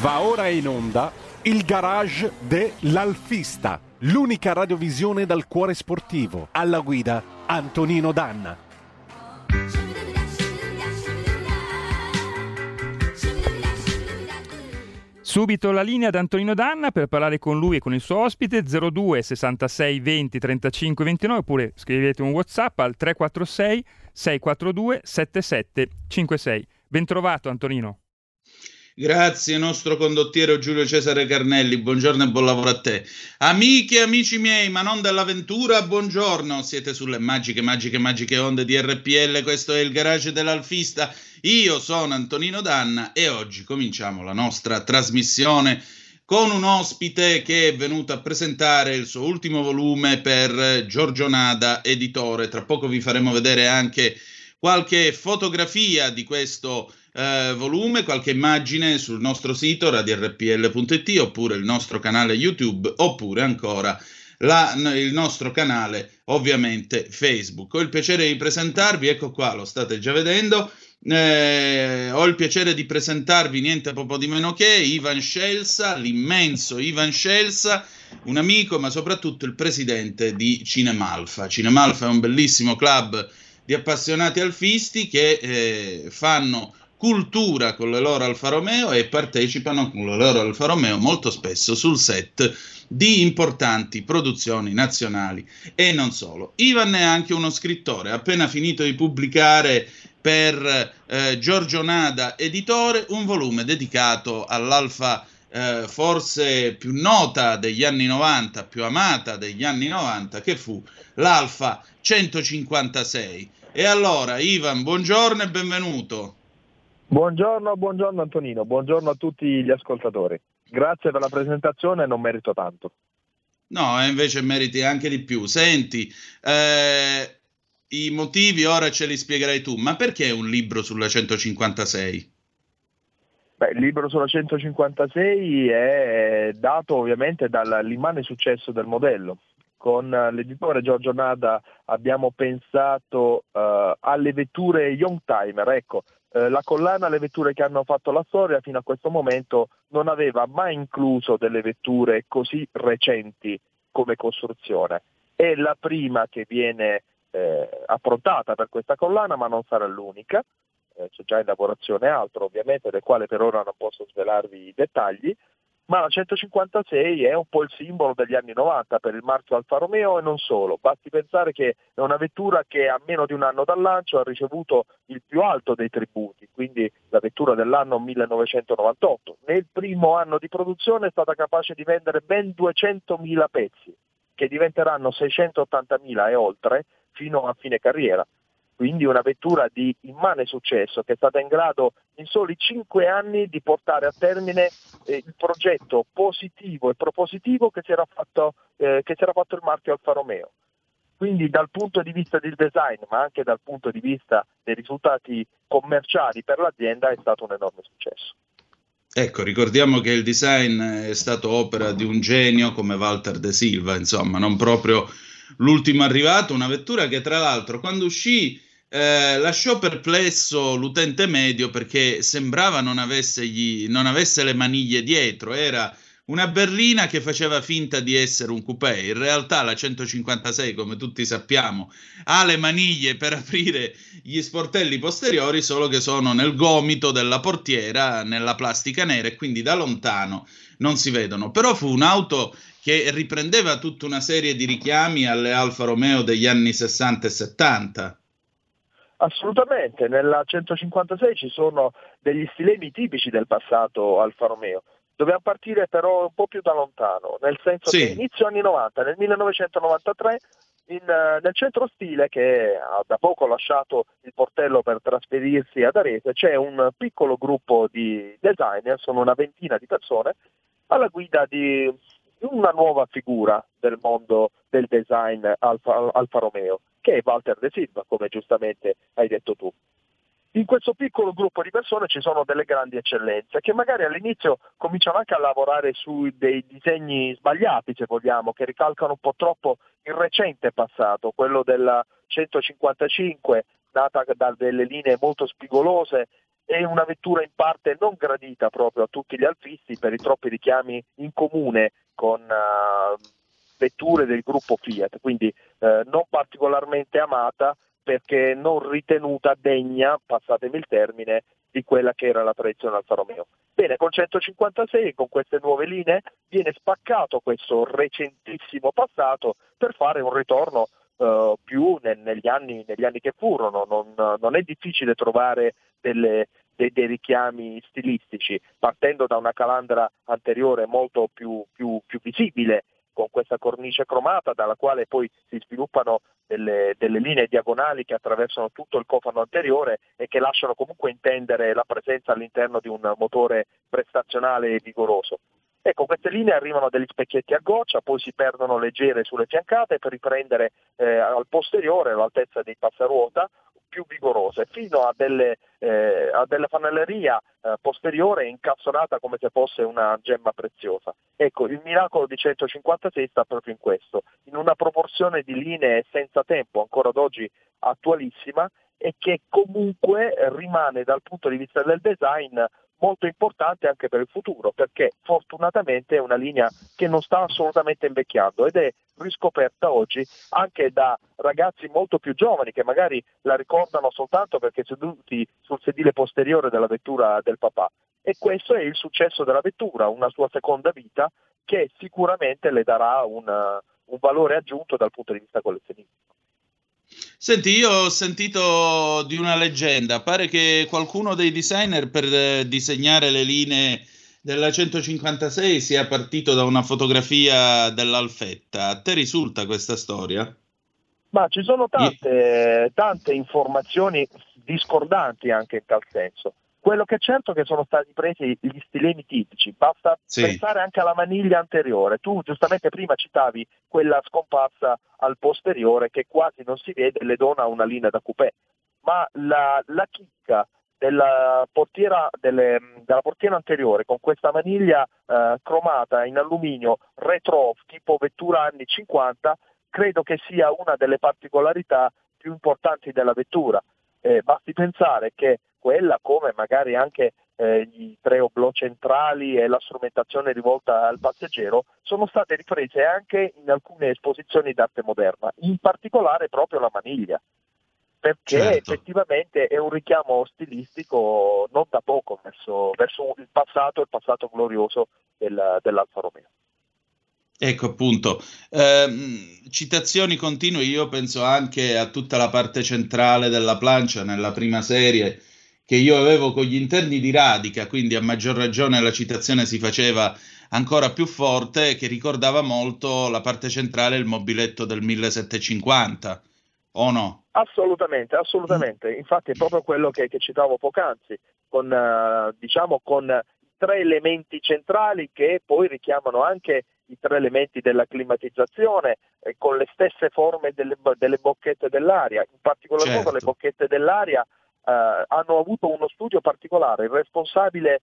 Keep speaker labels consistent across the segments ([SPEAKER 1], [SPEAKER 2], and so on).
[SPEAKER 1] Va ora in onda il garage dell'Alfista, l'unica radiovisione dal cuore sportivo. Alla guida Antonino Danna.
[SPEAKER 2] Subito la linea ad Antonino Danna per parlare con lui e con il suo ospite 02 66 20 35 29 oppure scrivete un Whatsapp al 346 642 7756. Bentrovato Antonino.
[SPEAKER 3] Grazie nostro condottiero Giulio Cesare Carnelli, buongiorno e buon lavoro a te. Amiche e amici miei, ma non dell'avventura, buongiorno, siete sulle magiche, magiche, magiche onde di RPL, questo è il garage dell'Alfista, io sono Antonino Danna e oggi cominciamo la nostra trasmissione con un ospite che è venuto a presentare il suo ultimo volume per Giorgio Nada, editore, tra poco vi faremo vedere anche qualche fotografia di questo eh, volume, qualche immagine sul nostro sito radiorpl.it oppure il nostro canale YouTube oppure ancora la, il nostro canale ovviamente Facebook. Ho il piacere di presentarvi, ecco qua, lo state già vedendo. Eh, ho il piacere di presentarvi niente proprio di meno che Ivan Scelsa, l'immenso Ivan Scelsa, un amico ma soprattutto il presidente di Cinemalfa. Cinemalfa è un bellissimo club di appassionati alfisti che eh, fanno cultura con le loro Alfa Romeo e partecipano con le loro Alfa Romeo molto spesso sul set di importanti produzioni nazionali e non solo. Ivan è anche uno scrittore, ha appena finito di pubblicare per eh, Giorgio Nada editore un volume dedicato all'Alfa eh, forse più nota degli anni 90, più amata degli anni 90, che fu l'Alfa 156. E allora, Ivan, buongiorno e benvenuto.
[SPEAKER 4] Buongiorno, buongiorno Antonino, buongiorno a tutti gli ascoltatori. Grazie per la presentazione, non merito tanto.
[SPEAKER 3] No, invece meriti anche di più. Senti, eh, i motivi ora ce li spiegherai tu, ma perché un libro sulla 156?
[SPEAKER 4] Beh, il libro sulla 156 è dato ovviamente dall'immane successo del modello. Con l'editore Giorgio Nada abbiamo pensato uh, alle vetture Young Timer, ecco, eh, la collana Le vetture che hanno fatto la storia fino a questo momento non aveva mai incluso delle vetture così recenti come costruzione. È la prima che viene eh, approntata per questa collana, ma non sarà l'unica. Eh, c'è già in lavorazione altro, ovviamente, del quale per ora non posso svelarvi i dettagli, ma la 156 è un po' il simbolo degli anni 90 per il marchio Alfa Romeo e non solo. Basti pensare che è una vettura che a meno di un anno dal lancio ha ricevuto il più alto dei tributi, quindi la vettura dell'anno 1998. Nel primo anno di produzione è stata capace di vendere ben 200.000 pezzi, che diventeranno 680.000 e oltre fino a fine carriera quindi una vettura di immane successo che è stata in grado in soli cinque anni di portare a termine eh, il progetto positivo e propositivo che si, fatto, eh, che si era fatto il marchio Alfa Romeo. Quindi dal punto di vista del design, ma anche dal punto di vista dei risultati commerciali per l'azienda, è stato un enorme successo.
[SPEAKER 3] Ecco, ricordiamo che il design è stato opera di un genio come Walter De Silva, insomma, non proprio l'ultimo arrivato, una vettura che tra l'altro quando uscì eh, lasciò perplesso l'utente medio perché sembrava non avesse, gli, non avesse le maniglie dietro, era una berlina che faceva finta di essere un coupé. In realtà la 156, come tutti sappiamo, ha le maniglie per aprire gli sportelli posteriori, solo che sono nel gomito della portiera, nella plastica nera e quindi da lontano non si vedono. Però fu un'auto che riprendeva tutta una serie di richiami alle Alfa Romeo degli anni 60 e 70.
[SPEAKER 4] Assolutamente, nella 156 ci sono degli stilemi tipici del passato Alfa Romeo. Dobbiamo partire però un po' più da lontano, nel senso sì. che inizio anni 90, nel 1993, in, nel centro stile che ha da poco lasciato il portello per trasferirsi ad Arese, c'è un piccolo gruppo di designer, sono una ventina di persone, alla guida di una nuova figura del mondo del design Alfa, Alfa Romeo che è Walter De Silva, come giustamente hai detto tu. In questo piccolo gruppo di persone ci sono delle grandi eccellenze che magari all'inizio cominciano anche a lavorare su dei disegni sbagliati, se vogliamo, che ricalcano un po' troppo il recente passato, quello della 155, nata da delle linee molto spigolose è una vettura in parte non gradita proprio a tutti gli alfisti per i troppi richiami in comune con uh, vetture del gruppo Fiat, quindi uh, non particolarmente amata perché non ritenuta degna, passatemi il termine, di quella che era la tradizione Alfa Romeo. Bene, con 156, con queste nuove linee, viene spaccato questo recentissimo passato per fare un ritorno uh, più negli, anni, negli, anni, che furono. Non, non è difficile trovare delle, dei, dei, richiami stilistici, partendo da una calandra anteriore molto più, più, più visibile con questa cornice cromata dalla quale poi si sviluppano delle, delle, linee diagonali che attraversano tutto il cofano anteriore e che lasciano comunque intendere la presenza all'interno di un motore prestazionale e vigoroso. Ecco, queste linee arrivano a degli specchietti a goccia, poi si perdono leggere sulle fiancate per riprendere eh, al posteriore, all'altezza dei passaruota, più vigorose, fino a delle, eh, a delle fanelleria eh, posteriore incapsolata come se fosse una gemma preziosa. Ecco, il miracolo di 156 sta proprio in questo, in una proporzione di linee senza tempo, ancora ad oggi attualissima, e che comunque rimane dal punto di vista del design molto importante anche per il futuro, perché fortunatamente è una linea che non sta assolutamente invecchiando ed è riscoperta oggi anche da ragazzi molto più giovani che magari la ricordano soltanto perché seduti sul sedile posteriore della vettura del papà. E questo è il successo della vettura, una sua seconda vita che sicuramente le darà una, un valore aggiunto dal punto di vista collezionistico.
[SPEAKER 3] Senti, io ho sentito di una leggenda, pare che qualcuno dei designer per eh, disegnare le linee della 156 sia partito da una fotografia dell'Alfetta. A te risulta questa storia?
[SPEAKER 4] Ma ci sono tante, tante informazioni discordanti anche in tal senso. Quello che è certo è che sono stati presi gli stilemi tipici, basta sì. pensare anche alla maniglia anteriore. Tu giustamente prima citavi quella scomparsa al posteriore che quasi non si vede e le dona una linea da coupé, ma la, la chicca della portiera, delle, della portiera, anteriore con questa maniglia eh, cromata in alluminio retro tipo vettura anni 50 credo che sia una delle particolarità più importanti della vettura. Eh, basti pensare che quella come magari anche eh, i tre oblò centrali e la strumentazione rivolta al passeggero sono state riprese anche in alcune esposizioni d'arte moderna, in particolare proprio la maniglia, perché certo. effettivamente è un richiamo stilistico non da poco verso, verso il passato, il passato glorioso del, dell'Alfa Romeo.
[SPEAKER 3] Ecco appunto, eh, citazioni continue, io penso anche a tutta la parte centrale della plancia nella prima serie che io avevo con gli interni di Radica, quindi a maggior ragione la citazione si faceva ancora più forte, che ricordava molto la parte centrale, il mobiletto del 1750, o no?
[SPEAKER 4] Assolutamente, assolutamente. Infatti è proprio quello che, che citavo poc'anzi, con, uh, diciamo, con tre elementi centrali che poi richiamano anche i tre elementi della climatizzazione, eh, con le stesse forme delle, delle, bocchette dell'aria, in particolar certo. modo le bocchette dell'aria eh, hanno avuto uno studio particolare. Il responsabile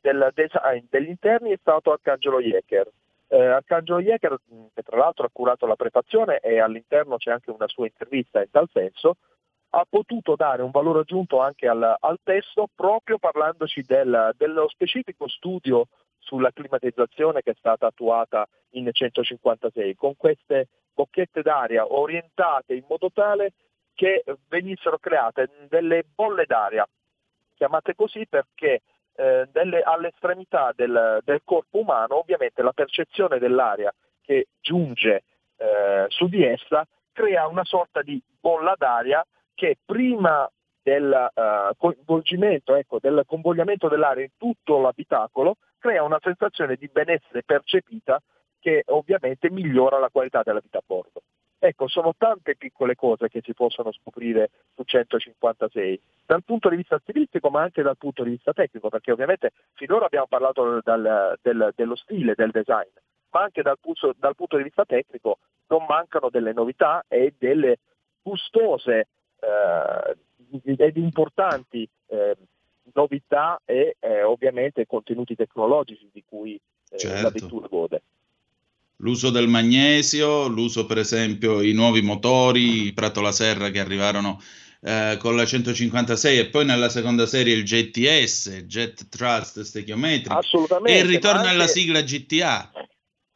[SPEAKER 4] del design degli interni è stato Arcangelo Jeker. Eh, Arcangelo Jeker, che tra l'altro ha curato la prefazione e all'interno c'è anche una sua intervista in tal senso, ha potuto dare un valore aggiunto anche al, al testo proprio parlandoci del, dello specifico studio sulla climatizzazione che è stata attuata in 156 con queste bocchette d'aria orientate in modo tale che venissero create delle bolle d'aria, chiamate così perché eh, delle, all'estremità del, del, corpo umano ovviamente la percezione dell'aria che giunge eh, su di essa crea una sorta di bolla d'aria che prima del uh, coinvolgimento, ecco, del convogliamento dell'aria in tutto l'abitacolo crea una sensazione di benessere percepita che ovviamente migliora la qualità della vita a bordo. Ecco, sono tante piccole cose che si possono scoprire su 156, dal punto di vista stilistico ma anche dal punto di vista tecnico, perché ovviamente finora abbiamo parlato dal, del, dello stile, del design, ma anche dal, dal, punto di vista tecnico non mancano delle novità e delle gustose eh, ed importanti eh, novità e eh, ovviamente contenuti tecnologici di cui eh, certo. la vettura gode
[SPEAKER 3] l'uso del magnesio, l'uso per esempio i nuovi motori, i Prato La Serra che arrivarono eh, con la 156 e poi nella seconda serie il JTS, Jet Trust Stechiometric
[SPEAKER 4] Assolutamente.
[SPEAKER 3] e il ritorno
[SPEAKER 4] anche...
[SPEAKER 3] alla sigla GTA.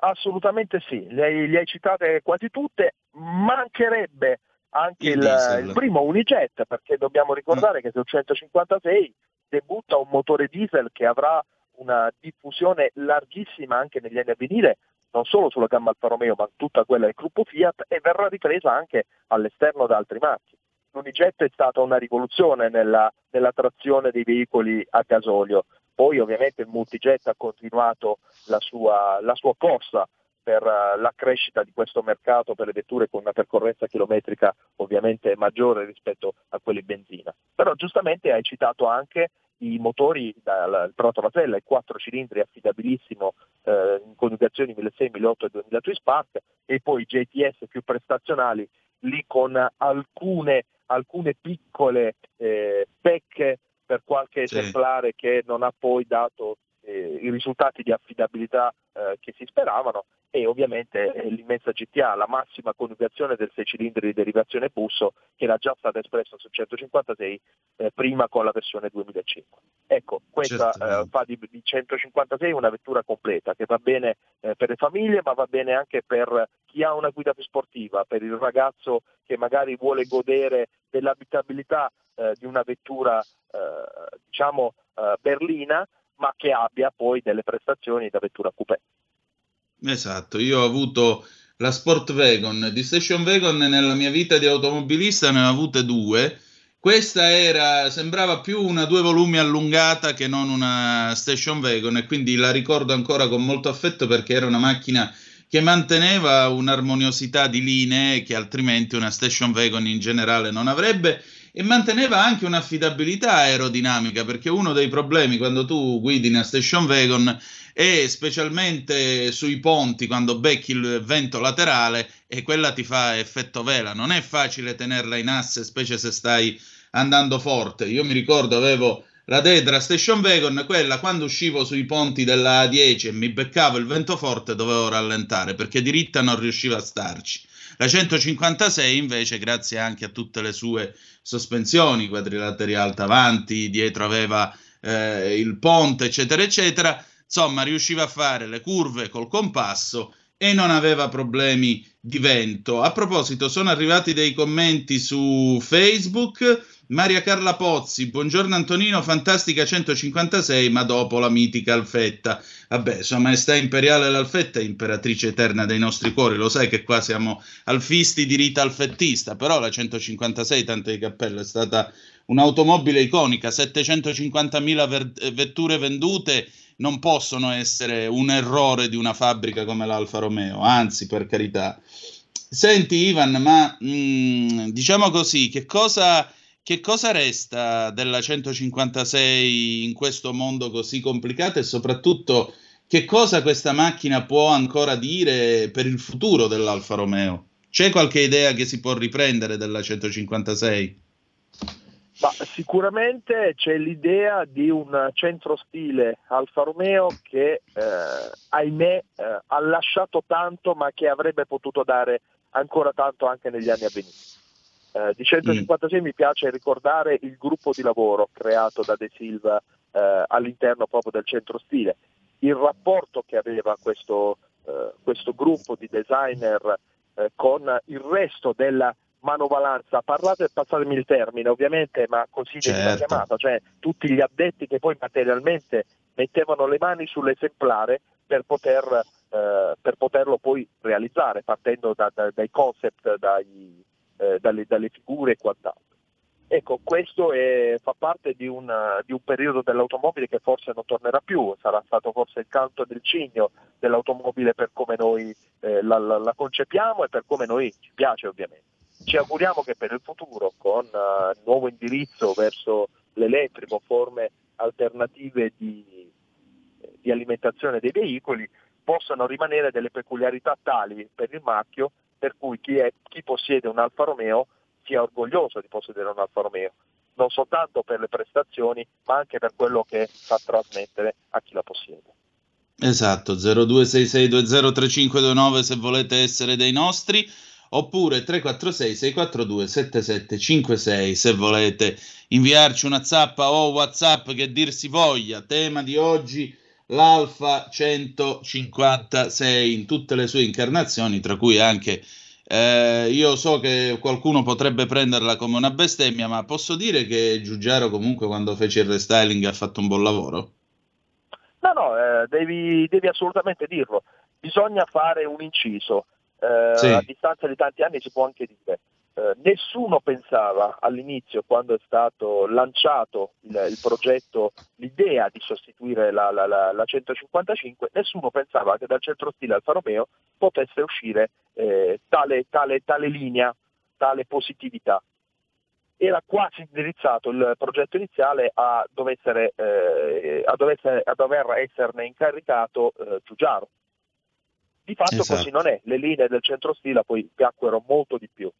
[SPEAKER 4] Assolutamente sì, le hai, le hai citate quasi tutte, mancherebbe anche il, il, il, primo Unijet perché dobbiamo ricordare mm. che sul 156 debutta un motore diesel che avrà una diffusione larghissima anche negli anni a venire, non solo sulla gamma Alfa Romeo ma tutta quella del gruppo Fiat e verrà ripresa anche all'esterno da altri marchi. L'Unijet è stata una rivoluzione nella, nella trazione dei veicoli a gasolio, poi ovviamente il multijet ha continuato la sua, la sua corsa per uh, la crescita di questo mercato per le vetture con una percorrenza chilometrica ovviamente maggiore rispetto a quelle in benzina. Però giustamente hai citato anche i motori dal Proto Vasella, i quattro cilindri affidabilissimo eh, in coniugazioni 1600, 1008 e 2000 Spark e poi i JTS più prestazionali lì con alcune, alcune piccole eh, pecche per qualche sì. esemplare che non ha poi dato eh, i risultati di affidabilità eh, che si speravano e ovviamente eh, l'immensa GTA, la massima coniugazione del 6 cilindri di derivazione Busso che era già stata espressa sul 156 eh, prima con la versione 2005. Ecco, questa eh, fa di, di, 156 una vettura completa che va bene eh, per le famiglie ma va bene anche per chi ha una guida più sportiva, per il ragazzo che magari vuole godere dell'abitabilità di una vettura diciamo berlina ma che abbia poi delle prestazioni da vettura coupé.
[SPEAKER 3] Esatto, io ho avuto la Sport Wagon di Station Wagon nella mia vita di automobilista, ne ho avute due. Questa era, sembrava più una due volumi allungata che non una Station Wagon e quindi la ricordo ancora con molto affetto perché era una macchina che manteneva un'armoniosità di linee che altrimenti una Station Wagon in generale non avrebbe e manteneva anche un'affidabilità aerodinamica perché uno dei problemi quando tu guidi una station wagon è specialmente sui ponti quando becchi il vento laterale e quella ti fa effetto vela non è facile tenerla in asse specie se stai andando forte io mi ricordo avevo la Dedra Station Wagon, quella quando uscivo sui ponti della A10 e mi beccavo il vento forte dovevo rallentare perché diritta non riusciva a starci. La 156 invece, grazie anche a tutte le sue sospensioni, quadrilateri alta avanti, dietro aveva eh, il ponte, eccetera, eccetera, insomma riusciva a fare le curve col compasso e non aveva problemi di vento. A proposito, sono arrivati dei commenti su Facebook Maria Carla Pozzi, buongiorno Antonino, fantastica 156, ma dopo la mitica Alfetta. Vabbè, Sua Maestà Imperiale l'Alfetta è imperatrice eterna dei nostri cuori, lo sai che qua siamo alfisti di Rita Alfettista, però la 156, tanto di cappello, è stata un'automobile iconica, 750.000 ver- vetture vendute non possono essere un errore di una fabbrica come l'Alfa Romeo, anzi, per carità. Senti Ivan, ma mh, mm, diciamo così, che cosa che cosa resta della 156 in questo mondo così complicato e soprattutto che cosa questa macchina può ancora dire per il futuro dell'Alfa Romeo? C'è qualche idea che si può riprendere della 156?
[SPEAKER 4] Ma sicuramente c'è l'idea di un centro stile Alfa Romeo che, eh, ahimè, eh, ha lasciato tanto ma che avrebbe potuto dare ancora tanto anche negli anni a venire. Eh, di 156 mm. mi piace ricordare il gruppo di lavoro creato da De Silva eh, all'interno proprio del centro stile, il rapporto che aveva questo, eh, questo gruppo di designer eh, con il resto della manovalanza, parlate, passatemi il termine ovviamente, ma così certo. chiamata, cioè tutti gli addetti che poi materialmente mettevano le mani sull'esemplare per, poter, eh, per poterlo poi realizzare, partendo da, da, dai concept, dai, eh, dalle, dalle, figure e quant'altro. Ecco, questo è, fa parte di, una, di, un periodo dell'automobile che forse non tornerà più, sarà stato forse il canto del cigno dell'automobile per come noi eh, la, la, la, concepiamo e per come noi ci piace ovviamente. Ci auguriamo che per il futuro, con uh, nuovo indirizzo verso l'elettrico, forme alternative di, di alimentazione dei veicoli, possano rimanere delle peculiarità tali per il marchio per cui chi, è, chi possiede un Alfa Romeo sia orgoglioso di possedere un Alfa Romeo, non soltanto per le prestazioni, ma anche per quello che sa trasmettere a chi la possiede.
[SPEAKER 3] Esatto, 0266203529 se volete essere dei nostri oppure 346 642 7756 se volete inviarci una zappa o whatsapp che dir si voglia tema di oggi l'Alfa 156 in tutte le sue incarnazioni tra cui anche eh, io so che qualcuno potrebbe prenderla come una bestemmia ma posso dire che Giugiaro comunque quando fece il restyling ha fatto un buon lavoro?
[SPEAKER 4] No, no, eh, devi, devi assolutamente dirlo bisogna fare un inciso eh, sì. a distanza di tanti anni si può anche dire. Eh, nessuno pensava all'inizio, quando è stato lanciato il, il progetto, l'idea di sostituire la, la, la, la, 155, nessuno pensava che dal centro stile Alfa Romeo potesse uscire eh, tale, tale, tale linea, tale positività. Era quasi indirizzato il progetto iniziale a, essere, eh, a, essere, a dover esserne incaricato eh, Giugiaro di fatto esatto. così non è, le linee del centro-stila poi piacquero molto di più.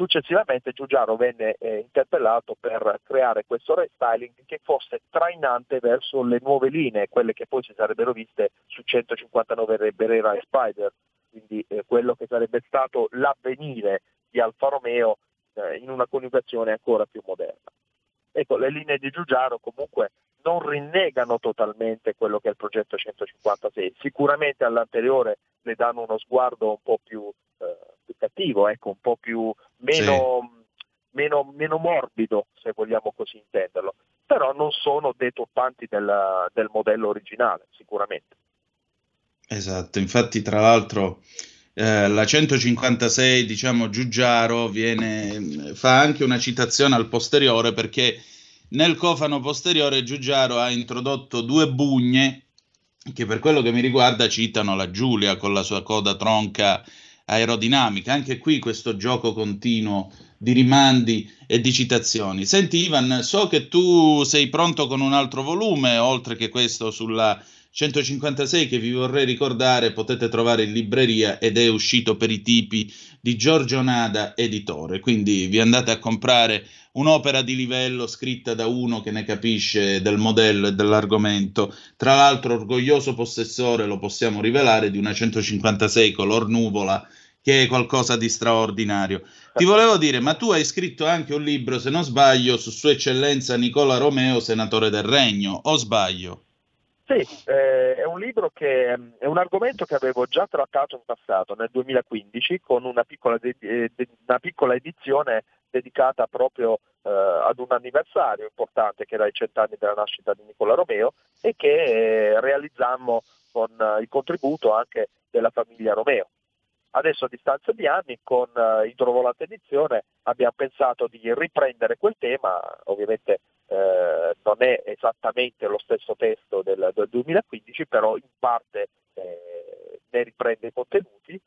[SPEAKER 4] Successivamente Giugiaro venne eh, interpellato per creare questo restyling che fosse trainante verso le nuove linee, quelle che poi si sarebbero viste su 159 Berera e Spider, quindi eh, quello che sarebbe stato l'avvenire di Alfa Romeo eh, in una coniugazione ancora più moderna. Ecco, le linee di Giugiaro comunque non rinnegano totalmente quello che è il progetto 156, sicuramente all'anteriore le danno uno sguardo un po' più, eh, cattivo, ecco, un po' più meno, sì. meno, meno, morbido, se vogliamo così intenderlo, però non sono deturpanti del, del modello originale, sicuramente.
[SPEAKER 3] Esatto, infatti tra l'altro eh, la 156, diciamo, Giugiaro viene, fa anche una citazione al posteriore perché nel cofano posteriore Giugiaro ha introdotto due bugne che per quello che mi riguarda citano la Giulia con la sua coda tronca aerodinamica. Anche qui questo gioco continuo di rimandi e di citazioni. Senti Ivan, so che tu sei pronto con un altro volume, oltre che questo sulla 156 che vi vorrei ricordare potete trovare in libreria ed è uscito per i tipi di Giorgio Nada editore quindi vi andate a comprare un'opera di livello scritta da uno che ne capisce del modello e dell'argomento tra l'altro orgoglioso possessore lo possiamo rivelare di una 156 color nuvola che è qualcosa di straordinario. Ti volevo dire, ma tu hai scritto anche un libro, se non sbaglio, su Sua Eccellenza Nicola Romeo, senatore del Regno, o sbaglio?
[SPEAKER 4] Sì, eh, è un libro che è un argomento che avevo già trattato in passato, nel 2015, con una piccola, de- de- una piccola edizione dedicata proprio eh, ad un anniversario importante che era i cent'anni della nascita di Nicola Romeo e che eh, realizzammo con eh, il contributo anche della famiglia Romeo. Adesso a distanza di anni con uh, Idrovolante Edizione abbiamo pensato di riprendere quel tema, ovviamente eh, non è esattamente lo stesso testo del, del 2015, però in parte eh, ne riprende i contenuti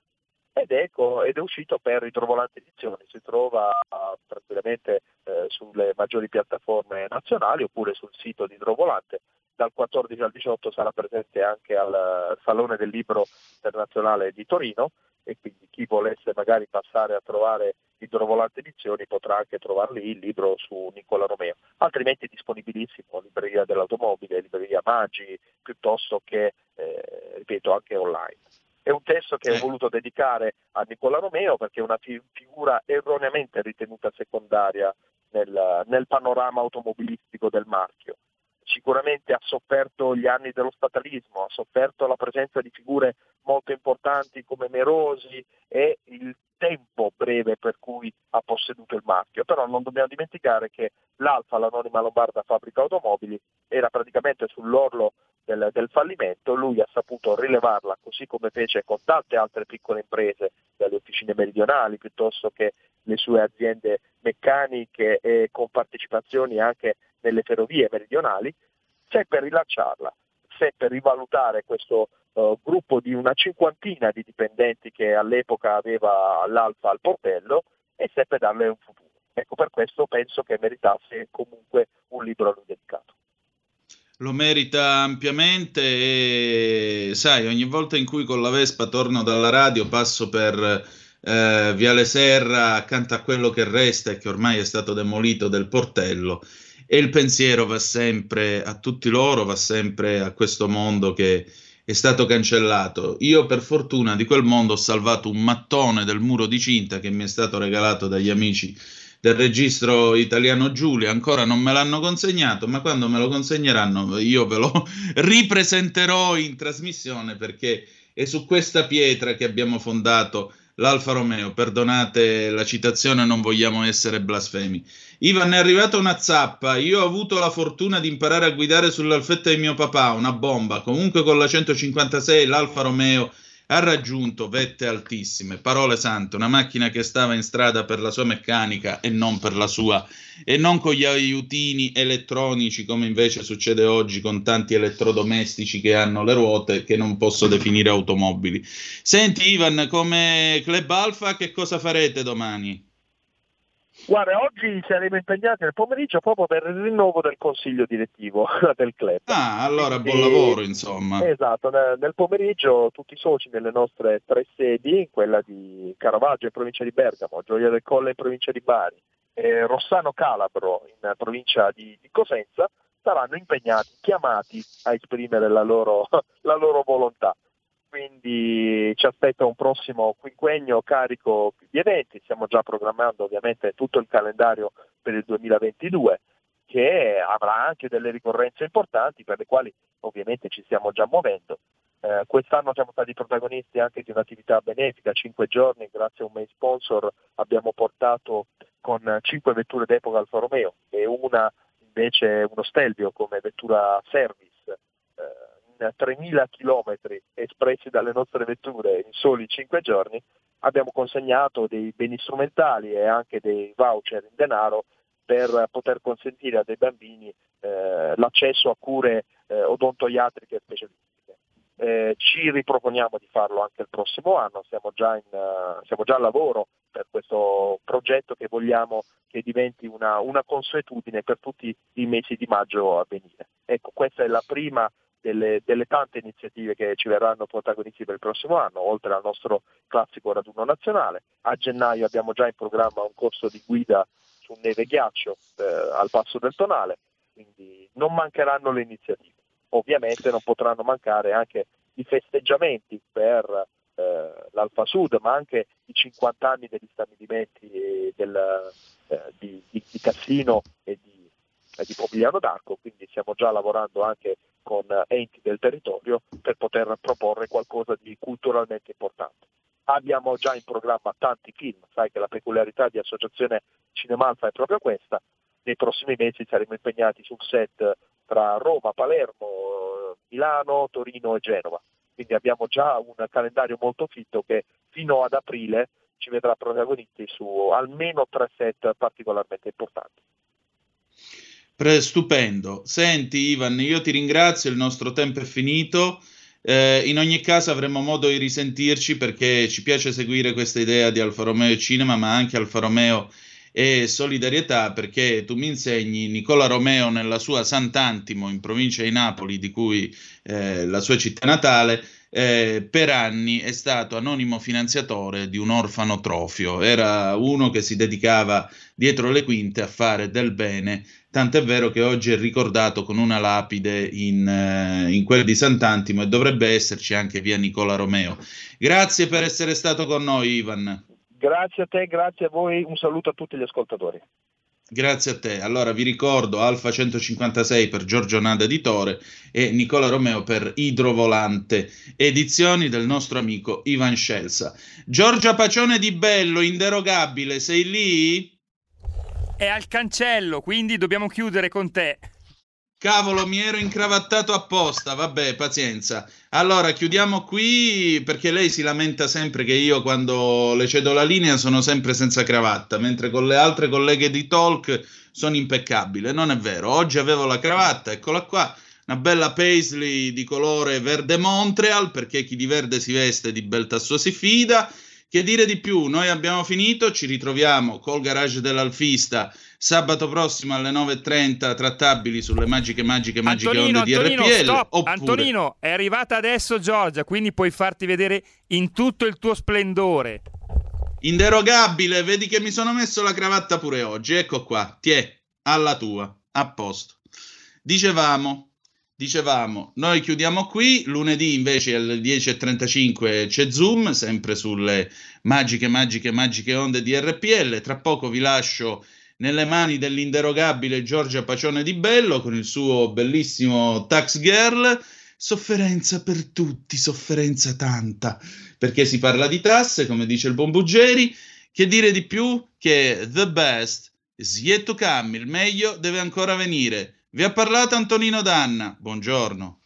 [SPEAKER 4] ed è, ed è, uscito per Ridrovolante Edizioni, si trova uh, tranquillamente uh, sulle maggiori piattaforme nazionali oppure sul sito di Idrovolante. Dal 14 al 18 sarà presente anche al Salone del Libro Internazionale di Torino e quindi chi volesse magari passare a trovare Idrovolante Edizioni potrà anche trovare lì il libro su Nicola Romeo, altrimenti è disponibilissimo libreria dell'automobile, libreria Maggi, piuttosto che, eh, ripeto, anche online. È un testo che ho voluto dedicare a Nicola Romeo perché è una fi- figura erroneamente ritenuta secondaria nel, nel panorama automobilistico del marchio sicuramente ha sofferto gli anni dello statalismo, ha sofferto la presenza di figure molto importanti come Merosi e il tempo breve per cui ha posseduto il marchio, però non dobbiamo dimenticare che l'Alfa, l'anonima lombarda fabbrica automobili, era praticamente sull'orlo del, del, fallimento, lui ha saputo rilevarla così come fece con tante altre piccole imprese, dalle officine meridionali piuttosto che le sue aziende meccaniche e con partecipazioni anche nelle ferrovie meridionali, seppe rilanciarla, seppe rivalutare questo uh, gruppo di una cinquantina di dipendenti che all'epoca aveva l'Alfa al portello e seppe darle un futuro. Ecco, per questo penso che meritasse comunque un libro a lui dedicato.
[SPEAKER 3] Lo merita ampiamente e sai, ogni volta in cui con la Vespa torno dalla radio passo per eh, Viale Serra accanto a quello che resta e che ormai è stato demolito del portello e il pensiero va sempre a tutti loro, va sempre a questo mondo che è stato cancellato. Io per fortuna di quel mondo ho salvato un mattone del muro di cinta che mi è stato regalato dagli amici del registro italiano Giulia, ancora non me l'hanno consegnato, ma quando me lo consegneranno io ve lo ripresenterò in trasmissione perché è su questa pietra che abbiamo fondato l'Alfa Romeo. Perdonate la citazione, non vogliamo essere blasfemi. Ivan, è arrivata una zappa. Io ho avuto la fortuna di imparare a guidare sull'alfetta di mio papà, una bomba. Comunque con la 156 l'Alfa Romeo ha raggiunto vette altissime, parole sante, una macchina che stava in strada per la sua meccanica e non per la sua, e non con gli aiutini elettronici come invece succede oggi con tanti elettrodomestici che hanno le ruote che non posso definire automobili. Senti Ivan, come Club Alfa che cosa farete domani?
[SPEAKER 4] Guarda, oggi saremo impegnati nel pomeriggio proprio per il rinnovo del consiglio direttivo del club.
[SPEAKER 3] Ah, allora buon lavoro, insomma.
[SPEAKER 4] Esatto, nel pomeriggio tutti i soci nelle nostre tre sedi, quella di Caravaggio in provincia di Bergamo, Gioia del Colle in provincia di Bari e Rossano Calabro in provincia di, di Cosenza, saranno impegnati, chiamati a esprimere la loro, la loro volontà quindi ci aspetta un prossimo quinquennio carico di eventi, stiamo già programmando ovviamente tutto il calendario per il 2022 che avrà anche delle ricorrenze importanti per le quali ovviamente ci stiamo già muovendo. Eh, quest'anno siamo stati protagonisti anche di un'attività benefica, cinque giorni, grazie a un main sponsor abbiamo portato con cinque vetture d'epoca Alfa Romeo e una invece uno Stelvio come vettura service 3.000 km espressi dalle nostre vetture in soli 5 giorni, abbiamo consegnato dei beni strumentali e anche dei voucher in denaro per poter consentire a dei bambini eh, l'accesso a cure eh, odontoiatriche specialistiche. Eh, ci riproponiamo di farlo anche il prossimo anno, siamo già, in, uh, siamo già al lavoro per questo progetto che vogliamo che diventi una, una, consuetudine per tutti i mesi di maggio a venire. Ecco, questa è la prima delle, delle, tante iniziative che ci verranno protagonisti per il prossimo anno, oltre al nostro classico raduno nazionale. A gennaio abbiamo già in programma un corso di guida su neve e ghiaccio eh, al Passo del Tonale, quindi non mancheranno le iniziative. Ovviamente non potranno mancare anche i festeggiamenti per eh, l'Alfa Sud, ma anche i 50 anni degli stabilimenti del, eh, di, di, di Cassino e di, di Pomigliano d'Arco, quindi stiamo già lavorando anche con enti del territorio per poter proporre qualcosa di culturalmente importante. Abbiamo già in programma tanti film, sai che la peculiarità di Associazione Cinemalfa è proprio questa. Nei prossimi mesi saremo impegnati sul set tra Roma, Palermo, Milano, Torino e Genova. Quindi abbiamo già un calendario molto fitto che fino ad aprile ci vedrà protagonisti su almeno tre set particolarmente importanti.
[SPEAKER 3] Pre- stupendo. Senti Ivan, io ti ringrazio, il nostro tempo è finito. Eh, in ogni caso avremo modo di risentirci perché ci piace seguire questa idea di Alfa Romeo e cinema, ma anche Alfa Romeo e solidarietà perché tu mi insegni Nicola Romeo nella sua Sant'Antimo in provincia di Napoli, di cui eh, la sua città natale, eh, per anni è stato anonimo finanziatore di un orfanotrofio. Era uno che si dedicava dietro le quinte a fare del bene, tant'è vero che oggi è ricordato con una lapide in, eh, in quel di Sant'Antimo e dovrebbe esserci anche via Nicola Romeo. Grazie per essere stato con noi, Ivan.
[SPEAKER 4] Grazie a te, grazie a voi, un saluto a tutti gli ascoltatori.
[SPEAKER 3] Grazie a te. Allora vi ricordo Alfa 156 per Giorgio Nada Editore e Nicola Romeo per Idrovolante, edizioni del nostro amico Ivan Scelsa. Giorgia Pacione di Bello, inderogabile, sei lì?
[SPEAKER 2] È al cancello, quindi dobbiamo chiudere con te.
[SPEAKER 3] Cavolo, mi ero incravattato apposta, vabbè, pazienza. Allora, chiudiamo qui perché lei si lamenta sempre che io quando le cedo la linea sono sempre senza cravatta, mentre con le altre colleghe di Talk sono impeccabile. Non è vero, oggi avevo la cravatta, eccola qua, una bella paisley di colore verde Montreal, perché chi di verde si veste di bel tasso si fida. Che dire di più? Noi abbiamo finito, ci ritroviamo col garage dell'Alfista sabato prossimo alle 9.30 trattabili sulle magiche, magiche, magiche Antonino, onde
[SPEAKER 2] Antonino,
[SPEAKER 3] di RPL.
[SPEAKER 2] Stop. Oppure... Antonino, è arrivata adesso Giorgia, quindi puoi farti vedere in tutto il tuo splendore.
[SPEAKER 3] Inderogabile, vedi che mi sono messo la cravatta pure oggi, ecco qua, tiè, alla tua, a posto. Dicevamo, Dicevamo, noi chiudiamo qui, lunedì invece alle 10.35 c'è Zoom, sempre sulle magiche, magiche, magiche onde di RPL. Tra poco vi lascio nelle mani dell'inderogabile Giorgia Pacione di Bello con il suo bellissimo Tax Girl. Sofferenza per tutti, sofferenza tanta, perché si parla di tasse, come dice il buon Buggeri. Che dire di più che the best is yet to come, il meglio deve ancora venire. Vi ha parlato Antonino Danna, buongiorno.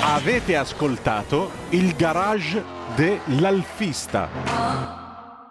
[SPEAKER 1] Avete ascoltato il garage dell'alfista.